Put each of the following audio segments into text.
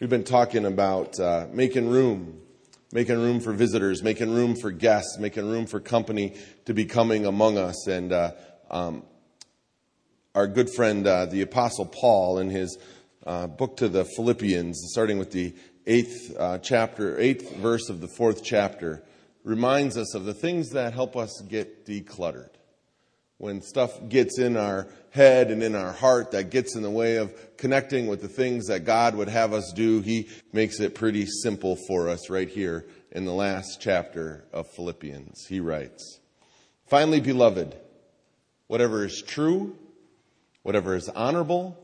We've been talking about uh, making room, making room for visitors, making room for guests, making room for company to be coming among us. And uh, um, our good friend, uh, the Apostle Paul, in his uh, book to the Philippians, starting with the eighth uh, chapter, eighth verse of the fourth chapter, reminds us of the things that help us get decluttered when stuff gets in our head and in our heart that gets in the way of connecting with the things that God would have us do, He makes it pretty simple for us right here in the last chapter of Philippians. He writes, Finally, beloved, whatever is true, whatever is honorable,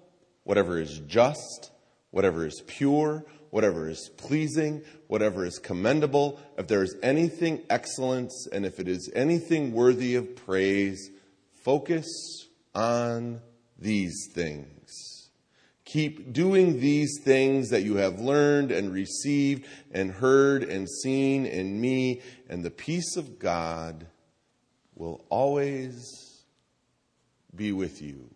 whatever is just, whatever is pure, whatever is pleasing, whatever is commendable, if there is anything excellent, and if it is anything worthy of praise, Focus on these things. Keep doing these things that you have learned and received and heard and seen in me, and the peace of God will always be with you.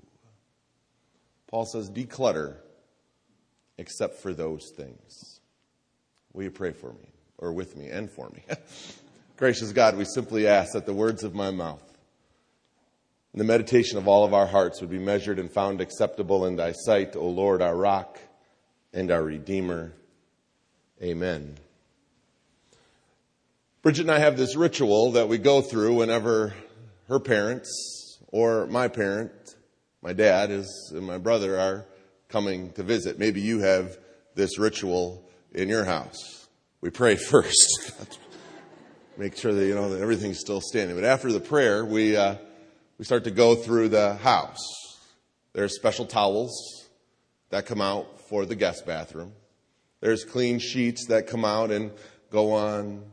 Paul says, declutter except for those things. Will you pray for me, or with me, and for me? Gracious God, we simply ask that the words of my mouth and the meditation of all of our hearts would be measured and found acceptable in thy sight, O Lord, our rock and our redeemer. Amen. Bridget and I have this ritual that we go through whenever her parents or my parent, my dad is, and my brother are coming to visit. Maybe you have this ritual in your house. We pray first. Make sure that, you know, that everything's still standing. But after the prayer, we, uh, we start to go through the house. There's special towels that come out for the guest bathroom. There's clean sheets that come out and go on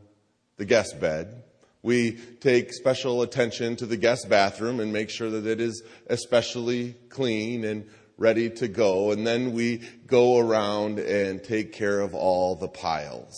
the guest bed. We take special attention to the guest bathroom and make sure that it is especially clean and ready to go. And then we go around and take care of all the piles.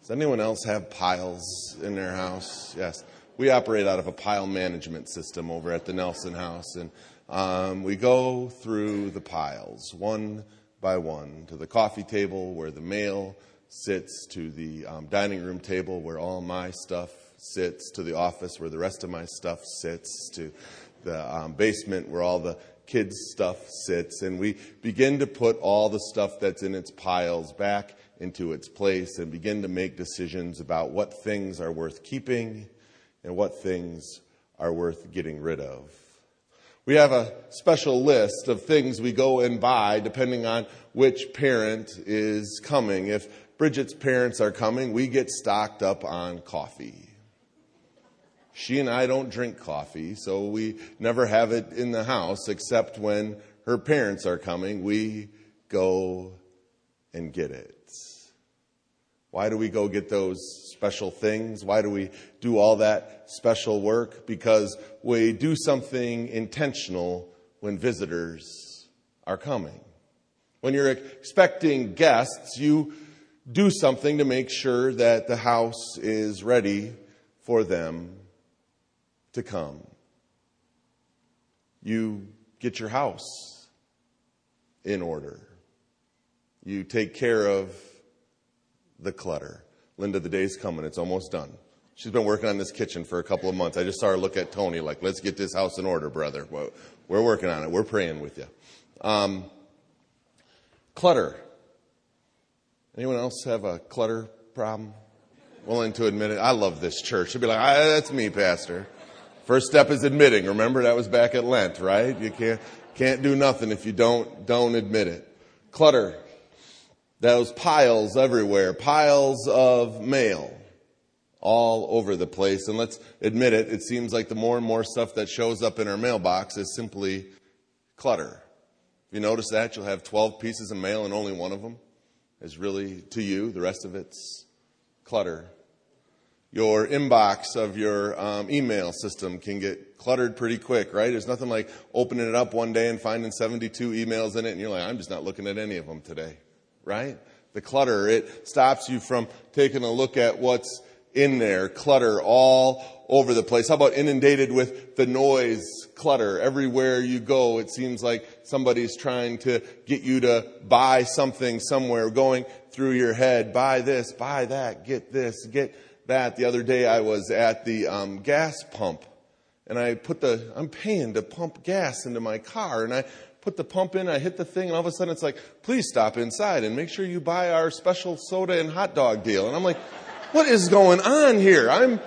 Does anyone else have piles in their house? Yes we operate out of a pile management system over at the Nelson House, and um, we go through the piles one by one to the coffee table where the mail sits, to the um, dining room table where all my stuff sits, to the office where the rest of my stuff sits, to the um, basement where all the kids' stuff sits, and we begin to put all the stuff that's in its piles back into its place and begin to make decisions about what things are worth keeping and what things are worth getting rid of. We have a special list of things we go and buy depending on which parent is coming. If Bridget's parents are coming, we get stocked up on coffee. She and I don't drink coffee, so we never have it in the house except when her parents are coming. We go and get it. Why do we go get those special things? Why do we do all that special work? Because we do something intentional when visitors are coming. When you're expecting guests, you do something to make sure that the house is ready for them to come. You get your house in order. You take care of the clutter. Linda, the day's coming. It's almost done. She's been working on this kitchen for a couple of months. I just saw her look at Tony like, let's get this house in order, brother. We're working on it. We're praying with you. Um, clutter. Anyone else have a clutter problem? Willing to admit it? I love this church. She'd be like, ah, that's me, Pastor. First step is admitting. Remember that was back at Lent, right? You can't, can't do nothing if you don't, don't admit it. Clutter those piles everywhere, piles of mail all over the place. And let's admit it, it seems like the more and more stuff that shows up in our mailbox is simply clutter. If you notice that, you'll have 12 pieces of mail and only one of them is really to you. The rest of it's clutter. Your inbox of your um, email system can get cluttered pretty quick, right? There's nothing like opening it up one day and finding 72 emails in it and you're like, I'm just not looking at any of them today right? The clutter, it stops you from taking a look at what's in there, clutter all over the place. How about inundated with the noise, clutter? Everywhere you go, it seems like somebody's trying to get you to buy something somewhere, going through your head, buy this, buy that, get this, get that. The other day I was at the um, gas pump and I put the, I'm paying to pump gas into my car and I put the pump in, I hit the thing, and all of a sudden it's like, please stop inside and make sure you buy our special soda and hot dog deal. And I'm like, what is going on here? I'm,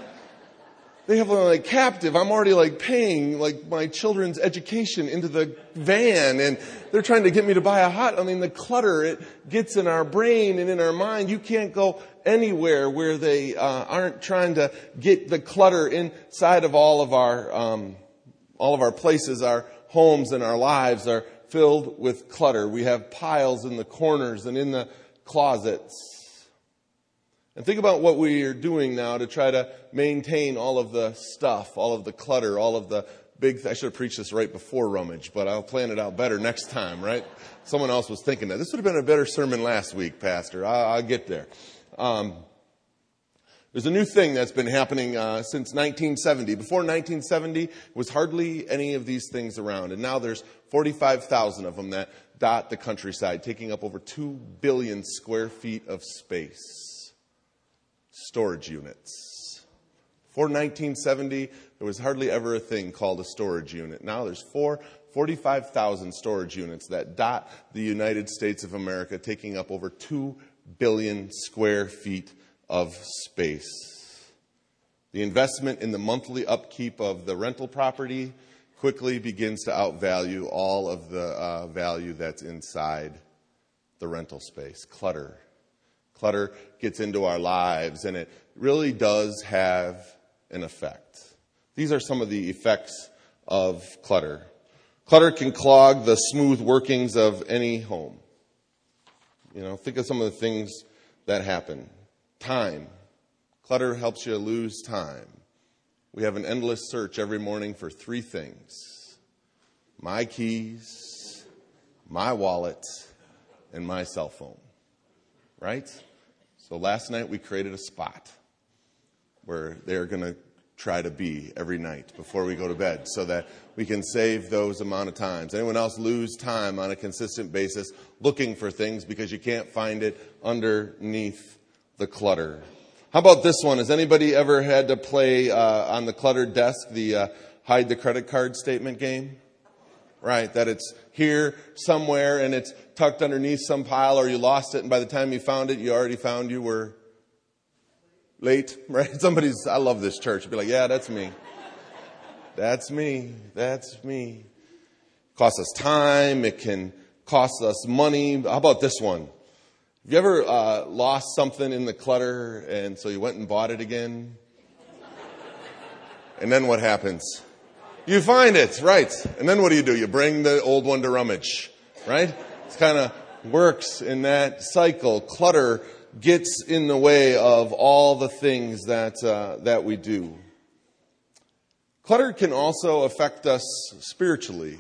they have like captive. I'm already like paying like my children's education into the van and they're trying to get me to buy a hot. I mean, the clutter, it gets in our brain and in our mind. You can't go anywhere where they uh, aren't trying to get the clutter inside of all of our, um, all of our places. Our homes and our lives are filled with clutter. We have piles in the corners and in the closets. And think about what we are doing now to try to maintain all of the stuff, all of the clutter, all of the big, I should have preached this right before rummage, but I'll plan it out better next time, right? Someone else was thinking that. This would have been a better sermon last week, Pastor. I'll, I'll get there. Um, there's a new thing that's been happening uh, since 1970. Before 1970, was hardly any of these things around, and now there's 45,000 of them that dot the countryside, taking up over 2 billion square feet of space storage units. Before 1970, there was hardly ever a thing called a storage unit. Now there's four, 45,000 storage units that dot the United States of America, taking up over 2 billion square feet of space. The investment in the monthly upkeep of the rental property quickly begins to outvalue all of the uh, value that's inside the rental space. Clutter, Clutter gets into our lives, and it really does have an effect. These are some of the effects of clutter. Clutter can clog the smooth workings of any home. You know, think of some of the things that happen. Time. Clutter helps you lose time. We have an endless search every morning for three things my keys, my wallet, and my cell phone. Right? So last night we created a spot where they're going to try to be every night before we go to bed so that we can save those amount of times. Anyone else lose time on a consistent basis looking for things because you can't find it underneath the clutter? How about this one? Has anybody ever had to play uh, on the cluttered desk the uh, hide the credit card statement game? Right, that it's here somewhere and it's tucked underneath some pile or you lost it and by the time you found it, you already found you were late, right? Somebody's, I love this church. Be like, yeah, that's me. That's me. That's me. Costs us time. It can cost us money. How about this one? Have you ever uh, lost something in the clutter and so you went and bought it again? And then what happens? You find it, right. And then what do you do? You bring the old one to rummage, right? It kind of works in that cycle. Clutter gets in the way of all the things that, uh, that we do. Clutter can also affect us spiritually,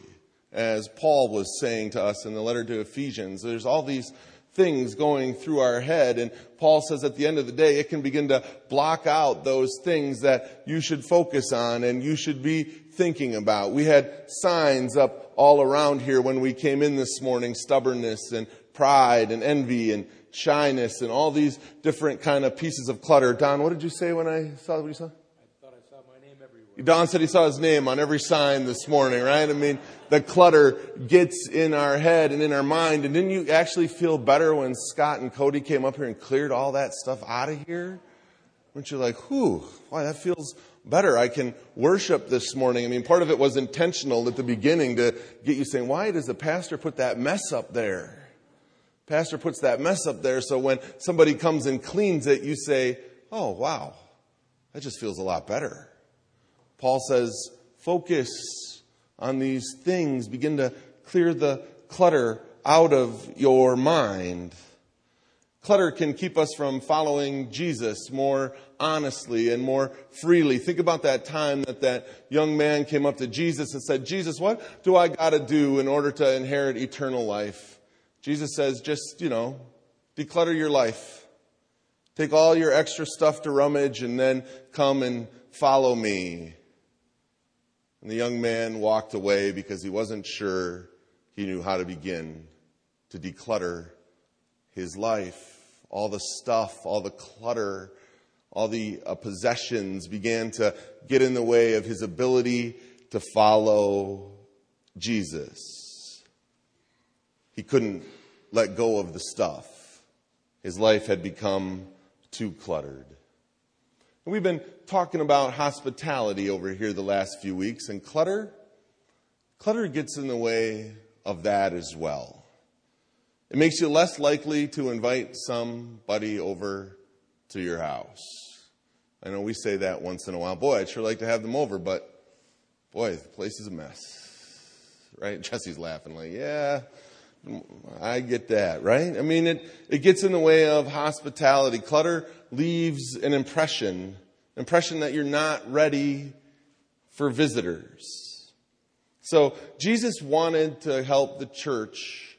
as Paul was saying to us in the letter to Ephesians. There's all these things going through our head. And Paul says at the end of the day, it can begin to block out those things that you should focus on and you should be thinking about. We had signs up all around here when we came in this morning, stubbornness and pride and envy and shyness and all these different kind of pieces of clutter. Don, what did you say when I saw what you saw? Don said he saw his name on every sign this morning, right? I mean, the clutter gets in our head and in our mind. And didn't you actually feel better when Scott and Cody came up here and cleared all that stuff out of here? Weren't you like, whew, why, that feels better. I can worship this morning. I mean, part of it was intentional at the beginning to get you saying, why does the pastor put that mess up there? Pastor puts that mess up there so when somebody comes and cleans it, you say, oh, wow, that just feels a lot better. Paul says, focus on these things. Begin to clear the clutter out of your mind. Clutter can keep us from following Jesus more honestly and more freely. Think about that time that that young man came up to Jesus and said, Jesus, what do I got to do in order to inherit eternal life? Jesus says, just, you know, declutter your life. Take all your extra stuff to rummage and then come and follow me. And the young man walked away because he wasn't sure he knew how to begin to declutter his life. All the stuff, all the clutter, all the uh, possessions began to get in the way of his ability to follow Jesus. He couldn't let go of the stuff. His life had become too cluttered. We've been talking about hospitality over here the last few weeks, and clutter, clutter gets in the way of that as well. It makes you less likely to invite somebody over to your house. I know we say that once in a while. Boy, I'd sure like to have them over, but boy, the place is a mess. Right? Jesse's laughing like, yeah, I get that, right? I mean, it, it gets in the way of hospitality. Clutter leaves an impression, impression that you're not ready for visitors. So Jesus wanted to help the church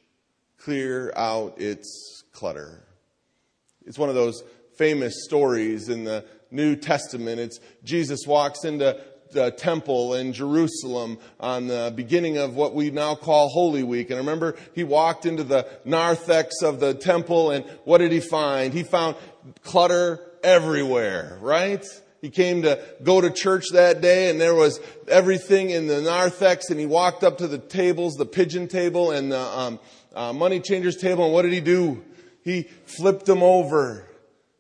clear out its clutter. It's one of those famous stories in the New Testament. It's Jesus walks into the temple in Jerusalem on the beginning of what we now call Holy Week. And I remember he walked into the narthex of the temple and what did he find? He found clutter everywhere, right? He came to go to church that day and there was everything in the narthex and he walked up to the tables, the pigeon table and the, um, uh, money changers table, and what did he do? He flipped them over.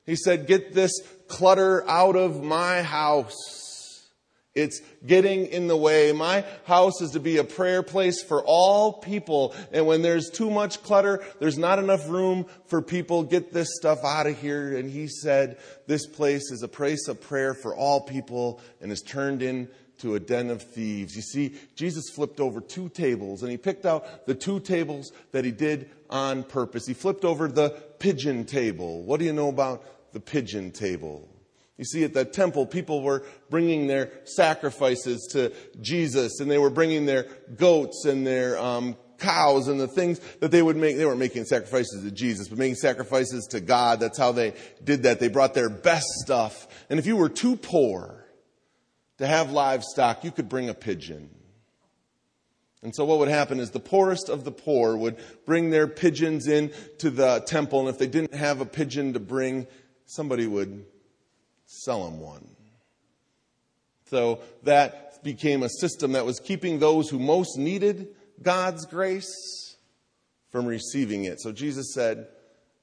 He said, Get this clutter out of my house. It's getting in the way. My house is to be a prayer place for all people. And when there's too much clutter, there's not enough room for people. Get this stuff out of here. And he said, This place is a place of prayer for all people and is turned in to a den of thieves. You see, Jesus flipped over two tables and he picked out the two tables that he did on purpose. He flipped over the pigeon table. What do you know about the pigeon table? You see, at the temple, people were bringing their sacrifices to Jesus, and they were bringing their goats and their um, cows and the things that they would make. They weren't making sacrifices to Jesus, but making sacrifices to God. That's how they did that. They brought their best stuff. And if you were too poor to have livestock, you could bring a pigeon. And so what would happen is the poorest of the poor would bring their pigeons in to the temple, and if they didn't have a pigeon to bring, somebody would sell them one. So that became a system that was keeping those who most needed God's grace from receiving it. So Jesus said,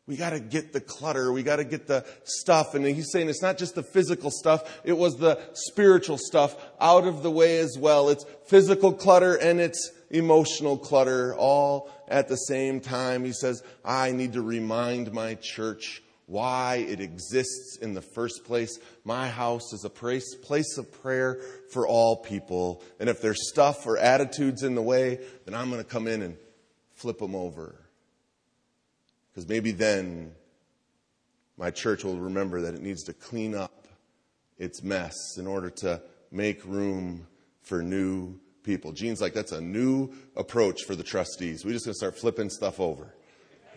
we got to get the clutter. We got to get the stuff. And he's saying it's not just the physical stuff. It was the spiritual stuff out of the way as well. It's physical clutter and it's emotional clutter all at the same time. He says, I need to remind my church why it exists in the first place. My house is a place, place of prayer for all people. And if there's stuff or attitudes in the way, then I'm going to come in and flip them over. Because maybe then my church will remember that it needs to clean up its mess in order to make room for new people. Gene's like, that's a new approach for the trustees. We're just going to start flipping stuff over.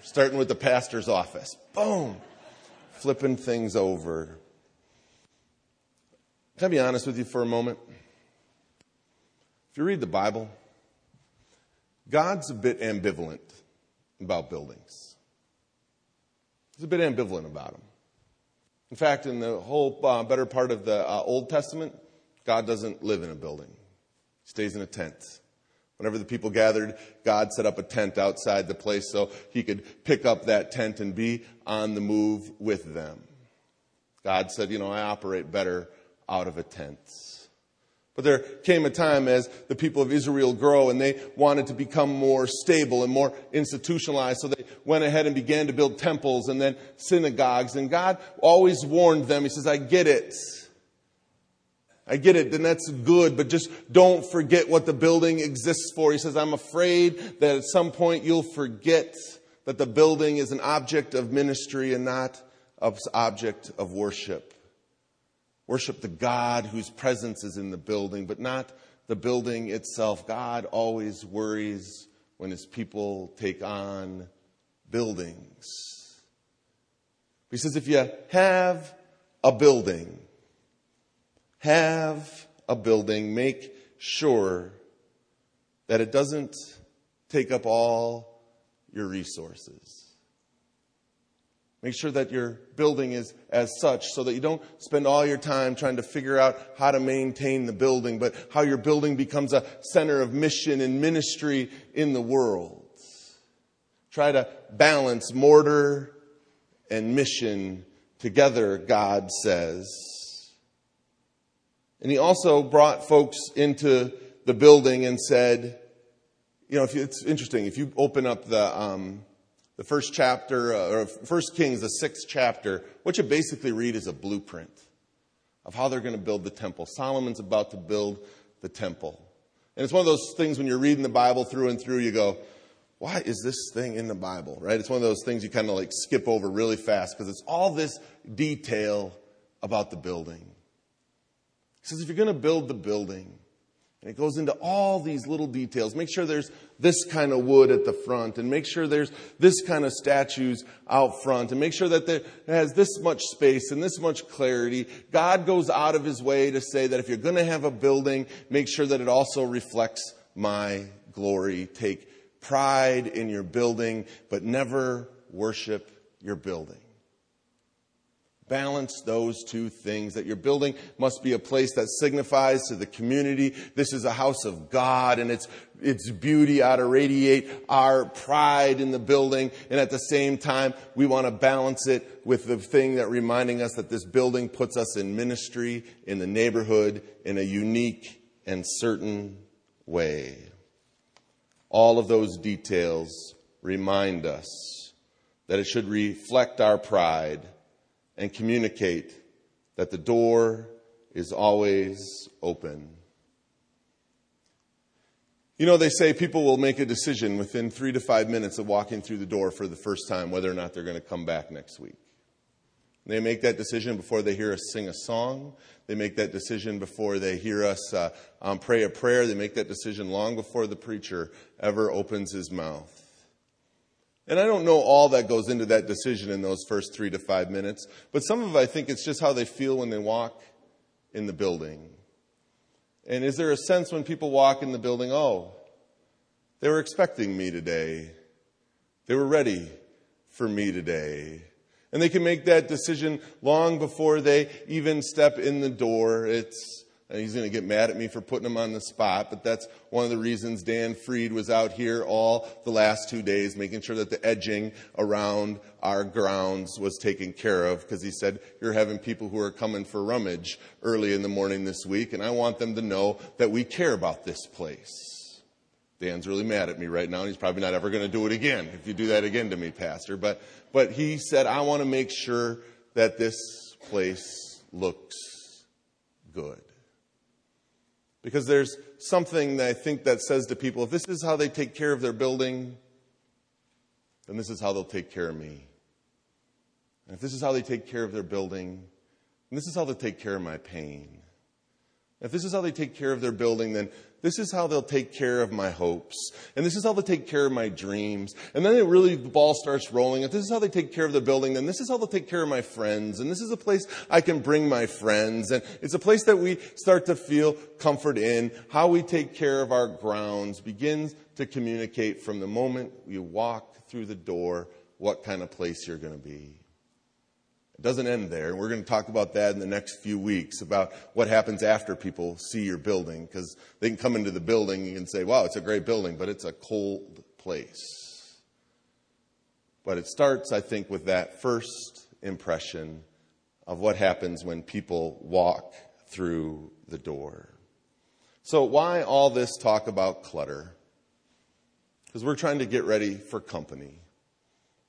Starting with the pastor's office. Boom. Flipping things over. Can I be honest with you for a moment? If you read the Bible, God's a bit ambivalent about buildings. He's a bit ambivalent about them. In fact, in the whole uh, better part of the uh, Old Testament, God doesn't live in a building. He stays in a tent. Whenever the people gathered, God set up a tent outside the place so he could pick up that tent and be on the move with them. God said, you know, I operate better out of a tent. But there came a time as the people of Israel grow and they wanted to become more stable and more institutionalized. So they went ahead and began to build temples and then synagogues. And God always warned them. He says, I get it. I get it, and that's good, but just don't forget what the building exists for. He says, I'm afraid that at some point you'll forget that the building is an object of ministry and not an object of worship. Worship the God whose presence is in the building, but not the building itself. God always worries when his people take on buildings. He says, if you have a building, have a building, make sure that it doesn't take up all your resources. Make sure that your building is as such so that you don't spend all your time trying to figure out how to maintain the building, but how your building becomes a center of mission and ministry in the world. Try to balance mortar and mission together, God says. And he also brought folks into the building and said, you know, you, it's interesting, if you open up the, um, the first chapter, uh, or First Kings, the sixth chapter, what you basically read is a blueprint of how they're going to build the temple. Solomon's about to build the temple. And it's one of those things when you're reading the Bible through and through, you go, why is this thing in the Bible, right? It's one of those things you kind of like skip over really fast because it's all this detail about the building. He says, if you're going to build the building, and it goes into all these little details. Make sure there's this kind of wood at the front and make sure there's this kind of statues out front and make sure that there has this much space and this much clarity. God goes out of his way to say that if you're going to have a building, make sure that it also reflects my glory. Take pride in your building, but never worship your building. Balance those two things. That your building must be a place that signifies to the community this is a house of God and its, its beauty ought to radiate our pride in the building. And at the same time, we want to balance it with the thing that reminding us that this building puts us in ministry in the neighborhood in a unique and certain way. All of those details remind us that it should reflect our pride and communicate that the door is always open. You know, they say people will make a decision within three to five minutes of walking through the door for the first time whether or not they're going to come back next week. They make that decision before they hear us sing a song. They make that decision before they hear us uh, um, pray a prayer. They make that decision long before the preacher ever opens his mouth. And I don't know all that goes into that decision in those first three to five minutes, but some of it I think it's just how they feel when they walk in the building. And is there a sense when people walk in the building, oh, they were expecting me today. They were ready for me today. And they can make that decision long before they even step in the door. It's he's going to get mad at me for putting him on the spot, but that's one of the reasons Dan Freed was out here all the last two days, making sure that the edging around our grounds was taken care of, because he said, You're having people who are coming for rummage early in the morning this week, and I want them to know that we care about this place. Dan's really mad at me right now, and he's probably not ever going to do it again if you do that again to me, Pastor. But, but he said, I want to make sure that this place looks good. Because there's something that I think that says to people if this is how they take care of their building, then this is how they'll take care of me. And if this is how they take care of their building, then this is how they'll take care of my pain. If this is how they take care of their building, then this is how they'll take care of my hopes. And this is how they'll take care of my dreams. And then it really, the ball starts rolling. If this is how they take care of the building, then this is how they'll take care of my friends. And this is a place I can bring my friends. And it's a place that we start to feel comfort in. How we take care of our grounds begins to communicate from the moment you walk through the door what kind of place you're going to be. It doesn't end there. We're going to talk about that in the next few weeks about what happens after people see your building because they can come into the building and say, wow, it's a great building, but it's a cold place. But it starts, I think, with that first impression of what happens when people walk through the door. So, why all this talk about clutter? Because we're trying to get ready for company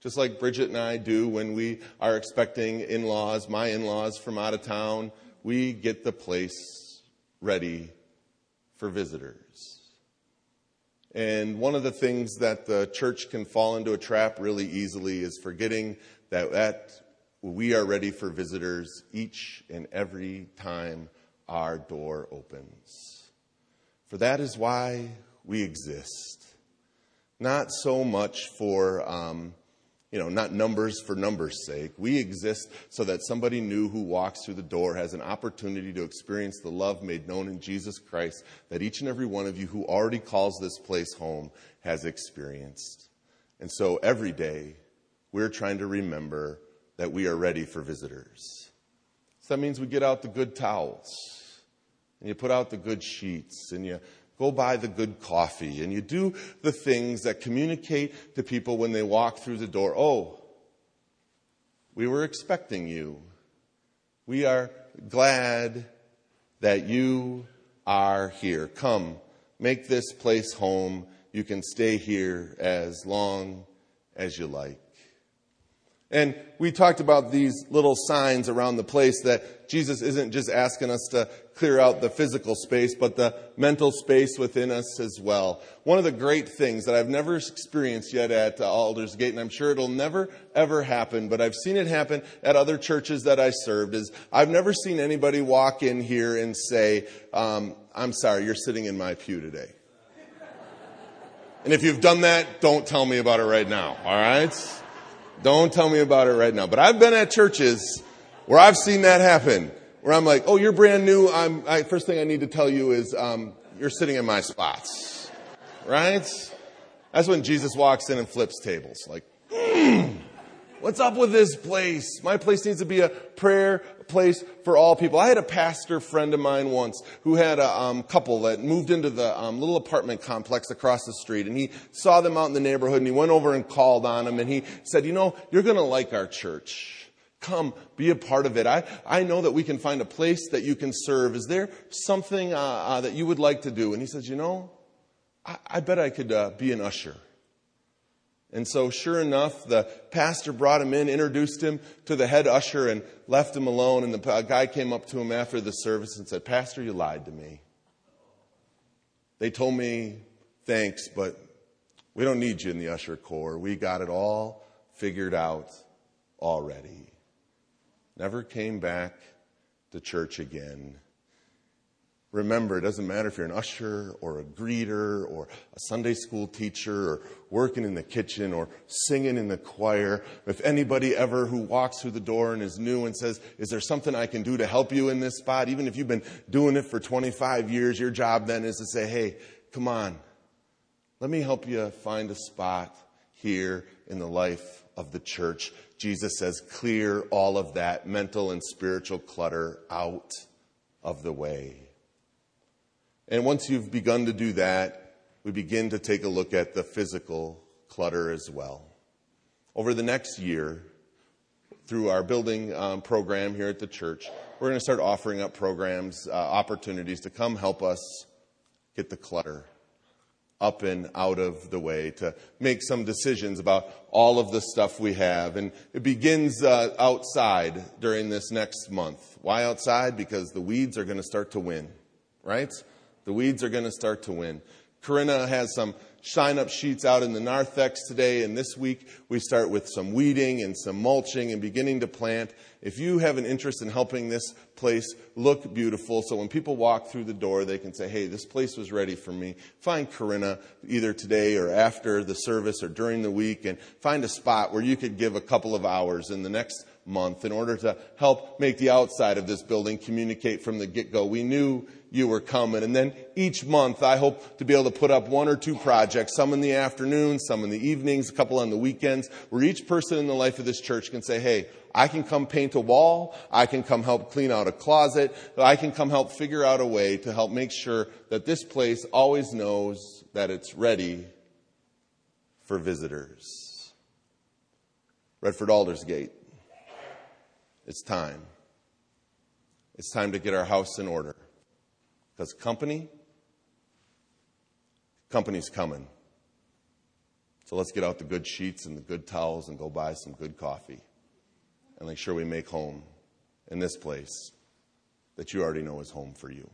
just like Bridget and I do when we are expecting in laws, my in laws from out of town. We get the place ready for visitors. And one of the things that the church can fall into a trap really easily is forgetting that, that we are ready for visitors each and every time our door opens. For that is why we exist. Not so much for um, you know, not numbers for numbers' sake. We exist so that somebody new who walks through the door has an opportunity to experience the love made known in Jesus Christ that each and every one of you who already calls this place home has experienced. And so every day, we're trying to remember that we are ready for visitors. So that means we get out the good towels, and you put out the good sheets, and you go buy the good coffee, and you do the things that communicate to people when they walk through the door oh, we were expecting you. We are glad that you are here. Come, make this place home. You can stay here as long as you like. And we talked about these little signs around the place that Jesus isn't just asking us to clear out the physical space, but the mental space within us as well. One of the great things that I've never experienced yet at uh, Aldersgate, and I'm sure it'll never ever happen, but I've seen it happen at other churches that I served, is I've never seen anybody walk in here and say, um, I'm sorry, you're sitting in my pew today. And if you've done that, don't tell me about it right now, all right? Don't tell me about it right now. But I've been at churches where I've seen that happen, where I'm like, oh, you're brand new. I'm, I, first thing I need to tell you is um, you're sitting in my spots, right? That's when Jesus walks in and flips tables. Like, mm, what's up with this place? My place needs to be a prayer place for all people. I had a pastor friend of mine once who had a um, couple that moved into the um, little apartment complex across the street, and he saw them out in the neighborhood, and he went over and called on them, and he said, "You know, you're going to like our church." Come, be a part of it. I, I know that we can find a place that you can serve. Is there something uh, uh, that you would like to do? And he says, You know, I, I bet I could uh, be an usher. And so, sure enough, the pastor brought him in, introduced him to the head usher, and left him alone. And the guy came up to him after the service and said, Pastor, you lied to me. They told me, thanks, but we don't need you in the usher corps. We got it all figured out already. Never came back to church again. Remember, it doesn't matter if you're an usher or a greeter or a Sunday school teacher or working in the kitchen or singing in the choir. If anybody ever who walks through the door and is new and says, Is there something I can do to help you in this spot? Even if you've been doing it for 25 years, your job then is to say, Hey, come on, let me help you find a spot here in the life of the church. Jesus says, Clear all of that mental and spiritual clutter out of the way. And once you've begun to do that, we begin to take a look at the physical clutter as well. Over the next year, through our building um, program here at the church, we're going to start offering up programs, uh, opportunities to come help us get the clutter up and out of the way, to make some decisions about all of the stuff we have. And it begins uh, outside during this next month. Why outside? Because the weeds are going to start to win, right? The weeds are going to start to win. Corinna has some shine up sheets out in the narthex today, and this week we start with some weeding and some mulching and beginning to plant. If you have an interest in helping this place look beautiful, so when people walk through the door, they can say, hey, this place was ready for me, find Corinna either today or after the service or during the week and find a spot where you could give a couple of hours in the next month in order to help make the outside of this building communicate from the get go. We knew you were coming. And then each month, I hope to be able to put up one or two projects, some in the afternoon, some in the evenings, a couple on the weekends, where each person in the life of this church can say, hey, I can come paint a wall. I can come help clean out a closet. I can come help figure out a way to help make sure that this place always knows that it's ready for visitors. Redford Aldersgate. It's time. It's time to get our house in order. Because company, company's coming. So let's get out the good sheets and the good towels and go buy some good coffee and make sure we make home in this place that you already know is home for you.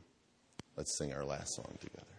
Let's sing our last song together.